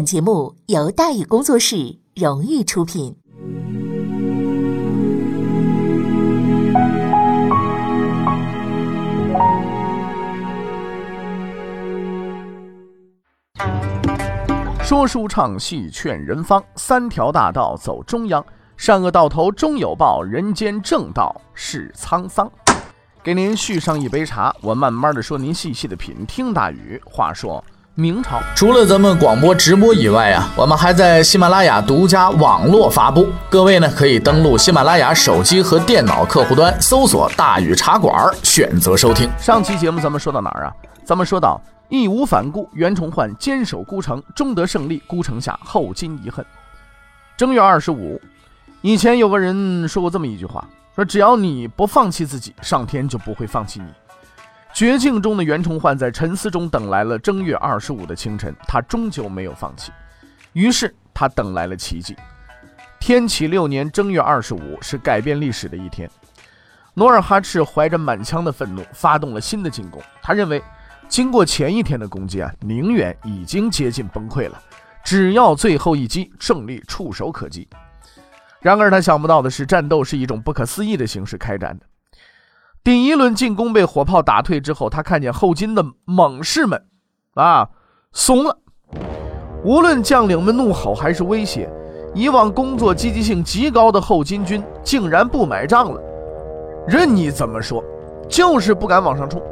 本节目由大宇工作室荣誉出品。说书唱戏劝人方，三条大道走中央，善恶到头终有报，人间正道是沧桑。给您续上一杯茶，我慢慢的说，您细细的品。听大宇话说。明朝除了咱们广播直播以外啊，我们还在喜马拉雅独家网络发布。各位呢，可以登录喜马拉雅手机和电脑客户端，搜索“大禹茶馆”，选择收听。上期节目咱们说到哪儿啊？咱们说到义无反顾，袁崇焕坚守孤城，终得胜利。孤城下，后金遗恨。正月二十五，以前有个人说过这么一句话：说只要你不放弃自己，上天就不会放弃你。绝境中的袁崇焕在沉思中等来了正月二十五的清晨，他终究没有放弃。于是他等来了奇迹。天启六年正月二十五是改变历史的一天。努尔哈赤怀着满腔的愤怒，发动了新的进攻。他认为，经过前一天的攻击啊，宁远已经接近崩溃了，只要最后一击，胜利触手可及。然而他想不到的是，战斗是一种不可思议的形式开展的。第一轮进攻被火炮打退之后，他看见后金的猛士们，啊，怂了。无论将领们怒吼还是威胁，以往工作积极性极高的后金军竟然不买账了。任你怎么说，就是不敢往上冲。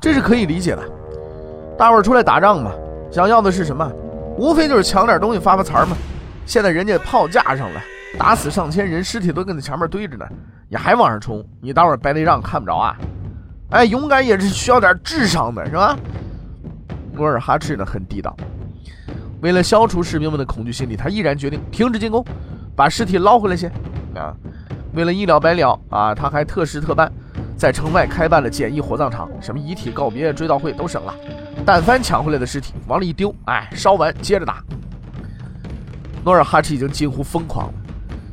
这是可以理解的。大伙儿出来打仗嘛，想要的是什么？无非就是抢点东西发发财嘛。现在人家炮架上了。打死上千人，尸体都跟在前面堆着呢，你还往上冲？你待会儿白内障看不着啊！哎，勇敢也是需要点智商的，是吧？努尔哈赤呢很地道，为了消除士兵们的恐惧心理，他毅然决定停止进攻，把尸体捞回来先。啊，为了一了百了啊，他还特事特办，在城外开办了简易火葬场，什么遗体告别、追悼会都省了。但凡抢回来的尸体往里一丢，哎，烧完接着打。努尔哈赤已经近乎疯狂了。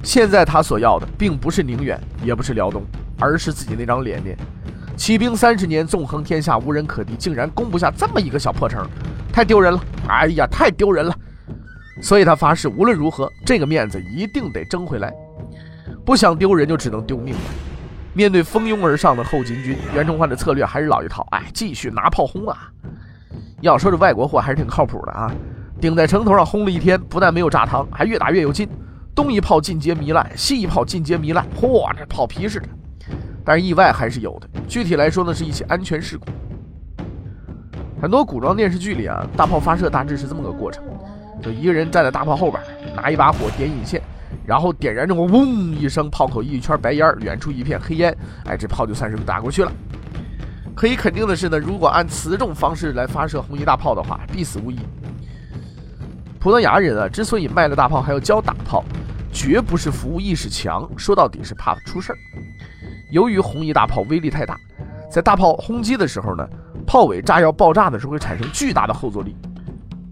现在他所要的并不是宁远，也不是辽东，而是自己那张脸面。起兵三十年，纵横天下无人可敌，竟然攻不下这么一个小破城，太丢人了！哎呀，太丢人了！所以他发誓，无论如何，这个面子一定得争回来。不想丢人，就只能丢命了。面对蜂拥而上的后金军，袁崇焕的策略还是老一套，哎，继续拿炮轰啊！要说这外国货还是挺靠谱的啊，顶在城头上轰了一天，不但没有炸膛，还越打越有劲。东一炮进阶糜烂，西一炮进阶糜烂，嚯，这炮皮似的。但是意外还是有的。具体来说呢，是一起安全事故。很多古装电视剧里啊，大炮发射大致是这么个过程：就一个人站在大炮后边，拿一把火点引线，然后点燃之后，嗡一声，炮口一圈白烟，远处一片黑烟，哎，这炮就算是打过去了。可以肯定的是呢，如果按此种方式来发射红衣大炮的话，必死无疑。葡萄牙人啊，之所以卖了大炮还要教打炮。绝不是服务意识强，说到底是怕出事儿。由于红衣大炮威力太大，在大炮轰击的时候呢，炮尾炸药爆炸的时候会产生巨大的后坐力，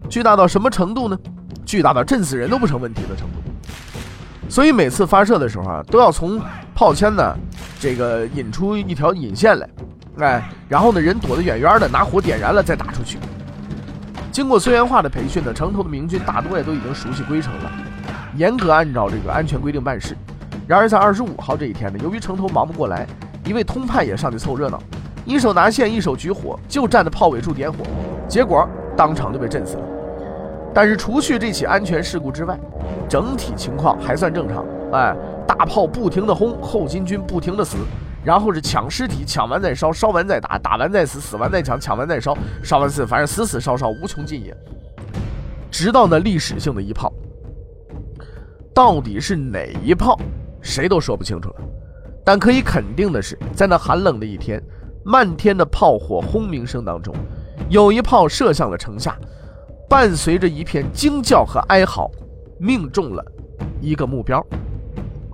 巨大到什么程度呢？巨大到震死人都不成问题的程度。所以每次发射的时候啊，都要从炮签呢这个引出一条引线来，哎，然后呢人躲得远远的，拿火点燃了再打出去。经过孙元化的培训呢，城头的明军大多也都已经熟悉规程了。严格按照这个安全规定办事。然而在二十五号这一天呢，由于城头忙不过来，一位通判也上去凑热闹，一手拿线，一手举火，就站在炮尾处点火，结果当场就被震死了。但是除去这起安全事故之外，整体情况还算正常。哎，大炮不停的轰，后金军不停的死，然后是抢尸体，抢完再烧，烧完再打，打完再死，死完再抢，抢完再烧，烧完死，反正死死烧烧无穷尽也。直到那历史性的一炮。到底是哪一炮，谁都说不清楚了。但可以肯定的是，在那寒冷的一天，漫天的炮火轰鸣声当中，有一炮射向了城下，伴随着一片惊叫和哀嚎，命中了一个目标。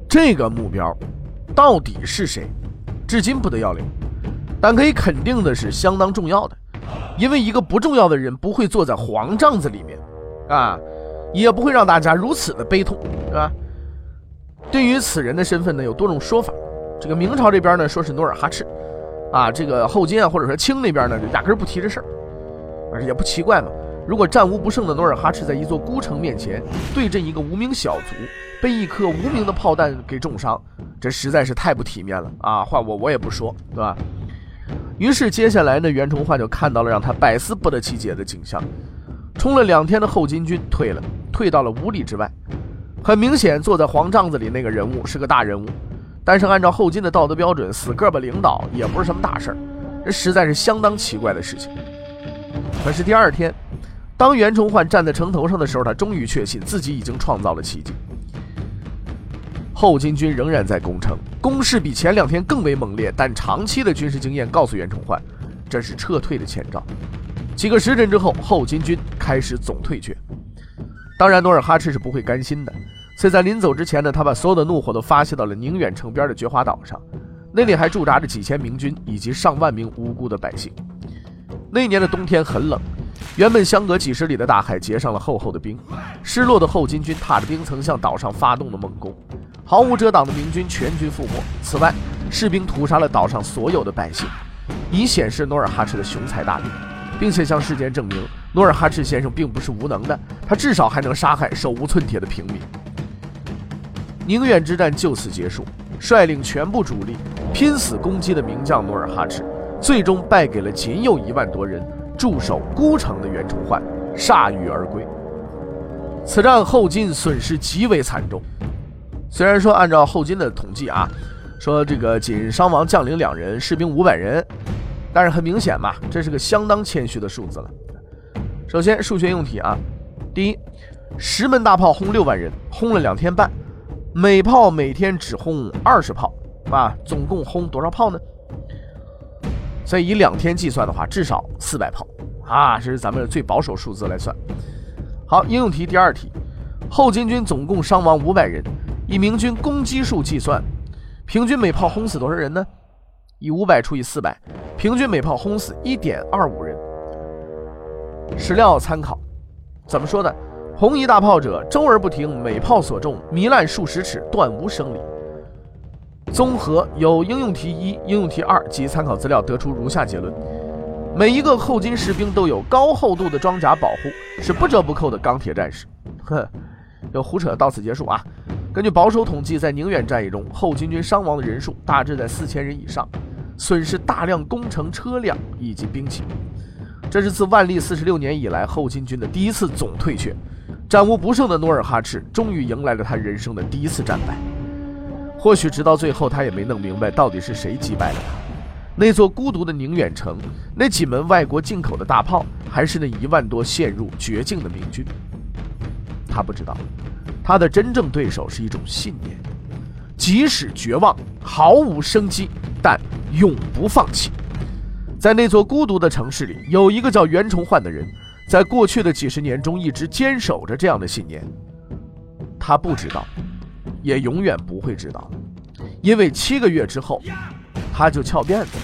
这个目标到底是谁，至今不得要领。但可以肯定的是，相当重要的，因为一个不重要的人不会坐在黄帐子里面，啊。也不会让大家如此的悲痛，是吧？对于此人的身份呢，有多种说法。这个明朝这边呢，说是努尔哈赤，啊，这个后金啊，或者说清那边呢，就压根不提这事儿，而也不奇怪嘛。如果战无不胜的努尔哈赤在一座孤城面前对阵一个无名小卒，被一颗无名的炮弹给重伤，这实在是太不体面了啊！换我我也不说，对吧？于是接下来呢，袁崇焕就看到了让他百思不得其解的景象：冲了两天的后金军退了，退到了五里之外。很明显，坐在黄帐子里那个人物是个大人物，但是按照后金的道德标准，死个把领导也不是什么大事儿，这实在是相当奇怪的事情。可是第二天。当袁崇焕站在城头上的时候，他终于确信自己已经创造了奇迹。后金军仍然在攻城，攻势比前两天更为猛烈，但长期的军事经验告诉袁崇焕，这是撤退的前兆。几个时辰之后，后金军开始总退却。当然，努尔哈赤是不会甘心的，所以在临走之前呢，他把所有的怒火都发泄到了宁远城边的觉华岛上，那里还驻扎着几千明军以及上万名无辜的百姓。那年的冬天很冷。原本相隔几十里的大海结上了厚厚的冰，失落的后金军踏着冰层向岛上发动了猛攻，毫无遮挡的明军全军覆没。此外，士兵屠杀了岛上所有的百姓，以显示努尔哈赤的雄才大略，并且向世间证明努尔哈赤先生并不是无能的，他至少还能杀害手无寸铁的平民。宁远之战就此结束，率领全部主力拼死攻击的名将努尔哈赤，最终败给了仅有一万多人。驻守孤城的袁崇焕铩羽而归。此战后金损失极为惨重。虽然说按照后金的统计啊，说这个仅伤亡将领两人，士兵五百人，但是很明显嘛，这是个相当谦虚的数字了。首先数学用题啊，第一，十门大炮轰六万人，轰了两天半，每炮每天只轰二十炮啊，总共轰多少炮呢？所以以两天计算的话，至少四百炮啊，这是咱们最保守数字来算。好，应用题第二题，后金军总共伤亡五百人，以明军攻击数计算，平均每炮轰死多少人呢？以五百除以四百，平均每炮轰死一点二五人。史料参考，怎么说的？红衣大炮者，周而不停，每炮所中，糜烂数十尺，断无生理。综合有应用题一、应用题二及参考资料，得出如下结论：每一个后金士兵都有高厚度的装甲保护，是不折不扣的钢铁战士。哼，有胡扯，到此结束啊！根据保守统计，在宁远战役中，后金军伤亡的人数大致在四千人以上，损失大量工程车辆以及兵器。这是自万历四十六年以来后金军的第一次总退却，战无不胜的努尔哈赤终于迎来了他人生的第一次战败。或许直到最后，他也没弄明白到底是谁击败了他。那座孤独的宁远城，那几门外国进口的大炮，还是那一万多陷入绝境的明军。他不知道，他的真正对手是一种信念，即使绝望、毫无生机，但永不放弃。在那座孤独的城市里，有一个叫袁崇焕的人，在过去的几十年中一直坚守着这样的信念。他不知道。也永远不会知道，因为七个月之后，他就翘辫子。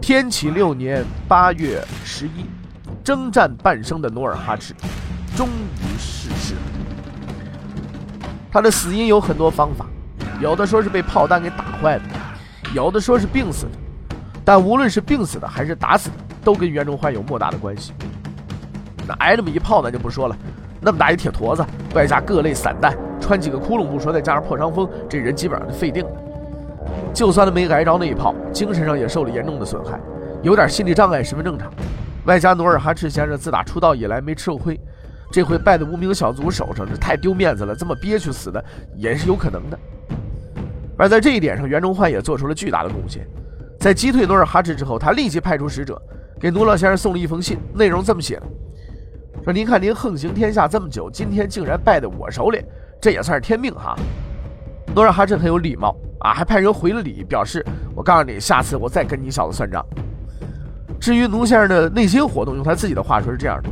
天启六年八月十一，征战半生的努尔哈赤终于逝世了。他的死因有很多方法，有的说是被炮弹给打坏的，有的说是病死的。但无论是病死的还是打死的，都跟袁崇焕有莫大的关系。那挨这么一炮，咱就不说了，那么大一铁坨子，外加各类散弹。穿几个窟窿不说，再加上破伤风，这人基本上就废定了。就算他没挨着那一炮，精神上也受了严重的损害，有点心理障碍十分正常。外加努尔哈赤先生自打出道以来没吃过亏，这回败在无名小卒手上，这太丢面子了。这么憋屈死的也是有可能的。而在这一点上，袁崇焕也做出了巨大的贡献。在击退努尔哈赤之后，他立即派出使者给努老先生送了一封信，内容这么写的：说您看您横行天下这么久，今天竟然败在我手里。这也算是天命哈。努尔哈赤很有礼貌啊，还派人回了礼，表示我告诉你，下次我再跟你小子算账。至于奴先生的内心活动，用他自己的话说是这样的：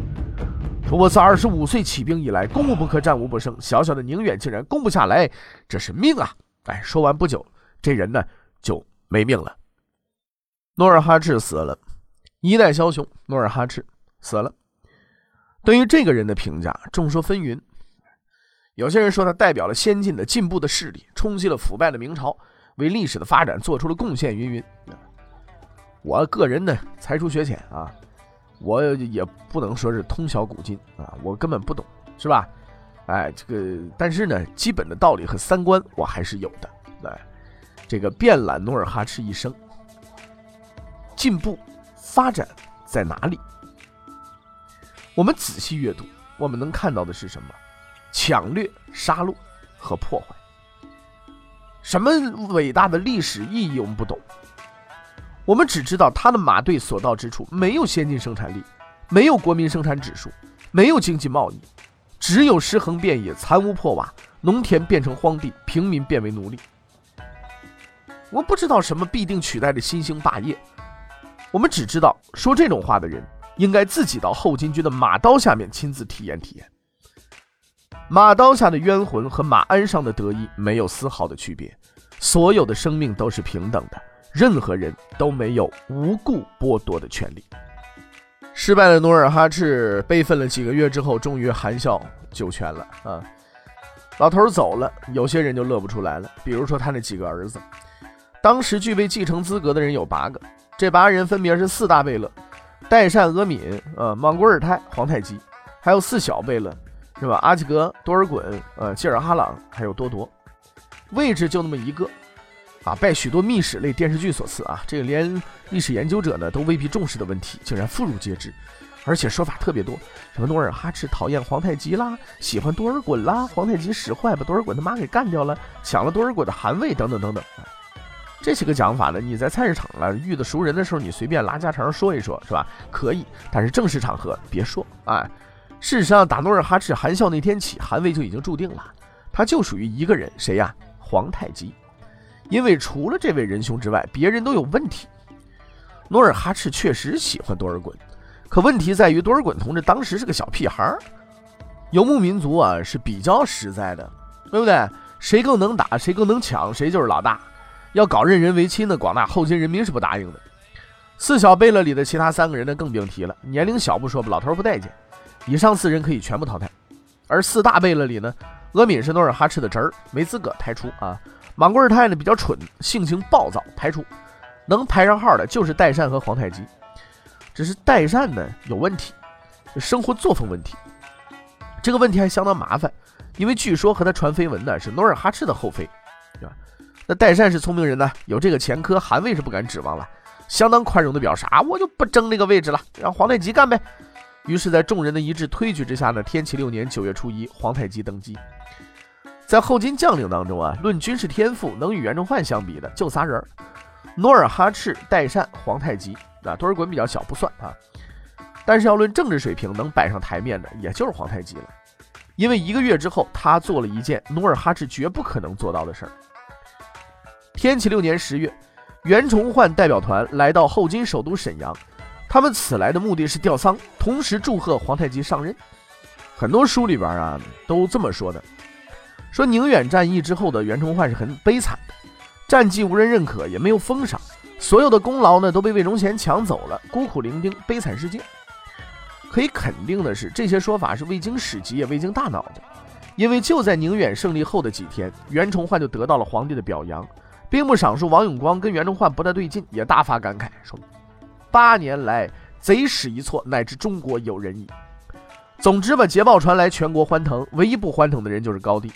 说我自二十五岁起兵以来，攻无不克，战无不胜，小小的宁远竟然攻不下来，这是命啊！哎，说完不久，这人呢就没命了。努尔哈赤死了，一代枭雄努尔哈赤死了。对于这个人的评价，众说纷纭。有些人说他代表了先进的进步的势力，冲击了腐败的明朝，为历史的发展做出了贡献。云云，我个人呢才疏学浅啊，我也不能说是通晓古今啊，我根本不懂，是吧？哎，这个，但是呢，基本的道理和三观我还是有的。哎，这个遍览努尔哈赤一生，进步发展在哪里？我们仔细阅读，我们能看到的是什么？抢掠、杀戮和破坏。什么伟大的历史意义我们不懂，我们只知道他的马队所到之处没有先进生产力，没有国民生产指数，没有经济贸易。只有尸横遍野，残屋破瓦，农田变成荒地，平民变为奴隶。我不知道什么必定取代的新兴霸业，我们只知道说这种话的人应该自己到后金军的马刀下面亲自体验体验。马刀下的冤魂和马鞍上的得意没有丝毫的区别，所有的生命都是平等的，任何人都没有无故剥夺的权利。失败的努尔哈赤悲愤了几个月之后，终于含笑九泉了啊！老头走了，有些人就乐不出来了。比如说他那几个儿子，当时具备继承资格的人有八个，这八人分别是四大贝勒：代善、阿敏、呃、莽古尔泰、皇太极，还有四小贝勒，是吧？阿济格、多尔衮、呃、济尔哈朗，还有多铎。位置就那么一个。啊，拜许多秘史类电视剧所赐啊，这个连历史研究者呢都未必重视的问题，竟然妇孺皆知，而且说法特别多，什么努尔哈赤讨厌皇太极啦，喜欢多尔衮啦，皇太极使坏把多尔衮他妈给干掉了，抢了多尔衮的汗位等等等等。这些个讲法呢，你在菜市场了遇到熟人的时候，你随便拉家常说一说，是吧？可以，但是正式场合别说。哎，事实上，打努尔哈赤含笑那天起，汗位就已经注定了，他就属于一个人，谁呀？皇太极。因为除了这位仁兄之外，别人都有问题。努尔哈赤确实喜欢多尔衮，可问题在于多尔衮同志当时是个小屁孩儿。游牧民族啊是比较实在的，对不对？谁更能打，谁更能抢，谁就是老大。要搞任人唯亲的，广大后金人民是不答应的。四小贝勒里的其他三个人呢，更别提了，年龄小不说吧，老头不待见。以上四人可以全部淘汰。而四大贝勒里呢，阿敏是努尔哈赤的侄儿，没资格抬出啊。莽古尔泰呢比较蠢，性情暴躁，排除。能排上号的就是代善和皇太极。只是代善呢有问题，生活作风问题。这个问题还相当麻烦，因为据说和他传绯闻的是努尔哈赤的后妃，对吧？那代善是聪明人呢，有这个前科，汗位是不敢指望了，相当宽容的表示啊，我就不争那个位置了，让皇太极干呗。于是，在众人的一致推举之下呢，天启六年九月初一，皇太极登基。在后金将领当中啊，论军事天赋，能与袁崇焕相比的就仨人儿：努尔哈赤、代善、皇太极。啊，多尔衮比较小，不算啊。但是要论政治水平，能摆上台面的，也就是皇太极了。因为一个月之后，他做了一件努尔哈赤绝不可能做到的事儿。天启六年十月，袁崇焕代表团来到后金首都沈阳，他们此来的目的是吊丧，同时祝贺皇太极上任。很多书里边啊，都这么说的。说宁远战役之后的袁崇焕是很悲惨的，战绩无人认可，也没有封赏，所有的功劳呢都被魏忠贤抢走了，孤苦伶仃，悲惨世界。可以肯定的是，这些说法是未经史籍也未经大脑的，因为就在宁远胜利后的几天，袁崇焕就得到了皇帝的表扬，兵部尚书王永光跟袁崇焕不太对劲，也大发感慨说：“八年来贼使一错，乃至中国有人矣。”总之吧，捷报传来，全国欢腾，唯一不欢腾的人就是高帝。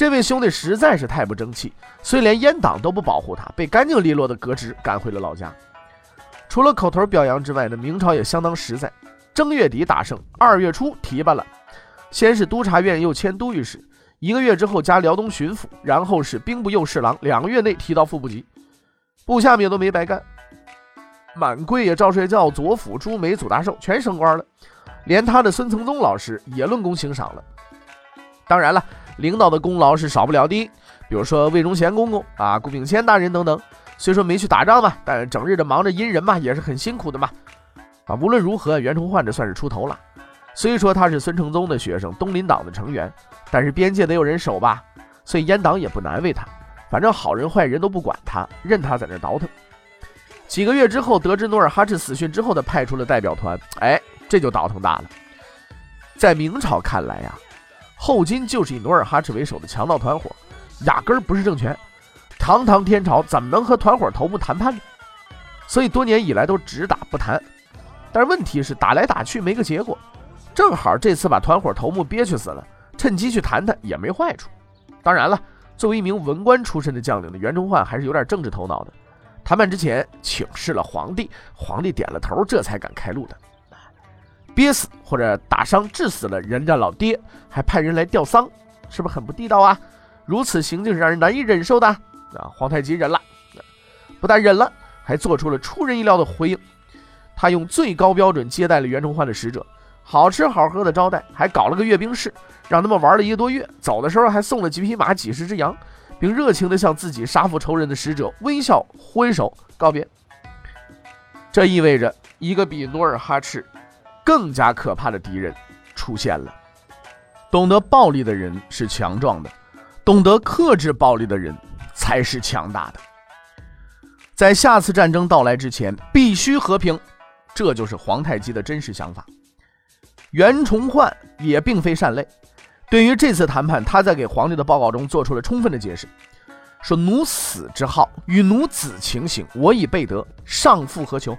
这位兄弟实在是太不争气，虽连阉党都不保护他，被干净利落的革职赶回了老家。除了口头表扬之外呢，明朝也相当实在。正月底大胜，二月初提拔了，先是督察院，又迁都御史，一个月之后加辽东巡抚，然后是兵部右侍郎，两个月内提到副部级，部下们也都没白干。满贵呀、赵帅教、左辅、朱梅、祖大寿全升官了，连他的孙承宗老师也论功行赏了。当然了。领导的功劳是少不了的，比如说魏忠贤公公啊、顾秉谦大人等等。虽说没去打仗嘛，但整日的忙着阴人嘛，也是很辛苦的嘛。啊，无论如何，袁崇焕这算是出头了。虽说他是孙承宗的学生，东林党的成员，但是边界得有人守吧，所以阉党也不难为他。反正好人坏人都不管他，任他在那倒腾。几个月之后，得知努尔哈赤死讯之后，他派出了代表团，哎，这就倒腾大了。在明朝看来呀。后金就是以努尔哈赤为首的强盗团伙，压根儿不是政权。堂堂天朝怎么能和团伙头目谈判呢？所以多年以来都只打不谈。但是问题是打来打去没个结果，正好这次把团伙头目憋屈死了，趁机去谈谈也没坏处。当然了，作为一名文官出身的将领呢，袁崇焕还是有点政治头脑的。谈判之前请示了皇帝，皇帝点了头，这才敢开路的。憋死或者打伤致死了人家老爹，还派人来吊丧，是不是很不地道啊？如此行径是让人难以忍受的啊！皇太极忍了，不但忍了，还做出了出人意料的回应。他用最高标准接待了袁崇焕的使者，好吃好喝的招待，还搞了个阅兵式，让他们玩了一个多月。走的时候还送了几匹马、几十只羊，并热情地向自己杀父仇人的使者微笑挥手告别。这意味着一个比努尔哈赤更加可怕的敌人出现了。懂得暴力的人是强壮的，懂得克制暴力的人才是强大的。在下次战争到来之前，必须和平。这就是皇太极的真实想法。袁崇焕也并非善类，对于这次谈判，他在给皇帝的报告中做出了充分的解释，说：“奴死之号，与奴子情形，我已备得，上复何求？”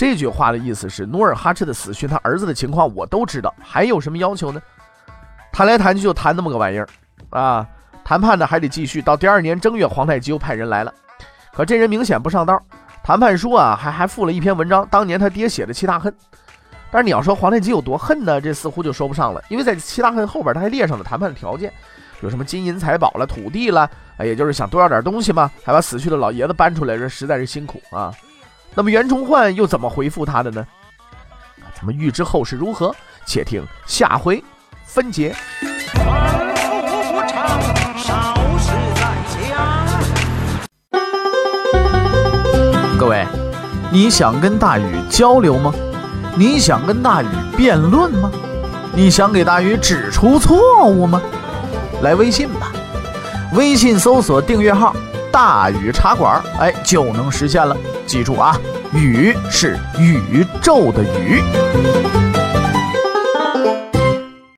这句话的意思是，努尔哈赤的死讯，他儿子的情况我都知道，还有什么要求呢？谈来谈去就谈那么个玩意儿啊！谈判呢还得继续，到第二年正月，皇太极又派人来了，可这人明显不上道。谈判书啊，还还附了一篇文章，当年他爹写的七大恨。但是你要说皇太极有多恨呢？这似乎就说不上了，因为在七大恨后边，他还列上了谈判的条件，有什么金银财宝了、土地了，也就是想多要点东西嘛，还把死去的老爷子搬出来，这实在是辛苦啊。那么袁崇焕又怎么回复他的呢？咱们预知后事如何，且听下回分解。各位，你想跟大禹交流吗？你想跟大禹辩论吗？你想给大禹指出错误吗？来微信吧，微信搜索订阅号“大禹茶馆”，哎，就能实现了。记住啊，禹是宇宙的宇。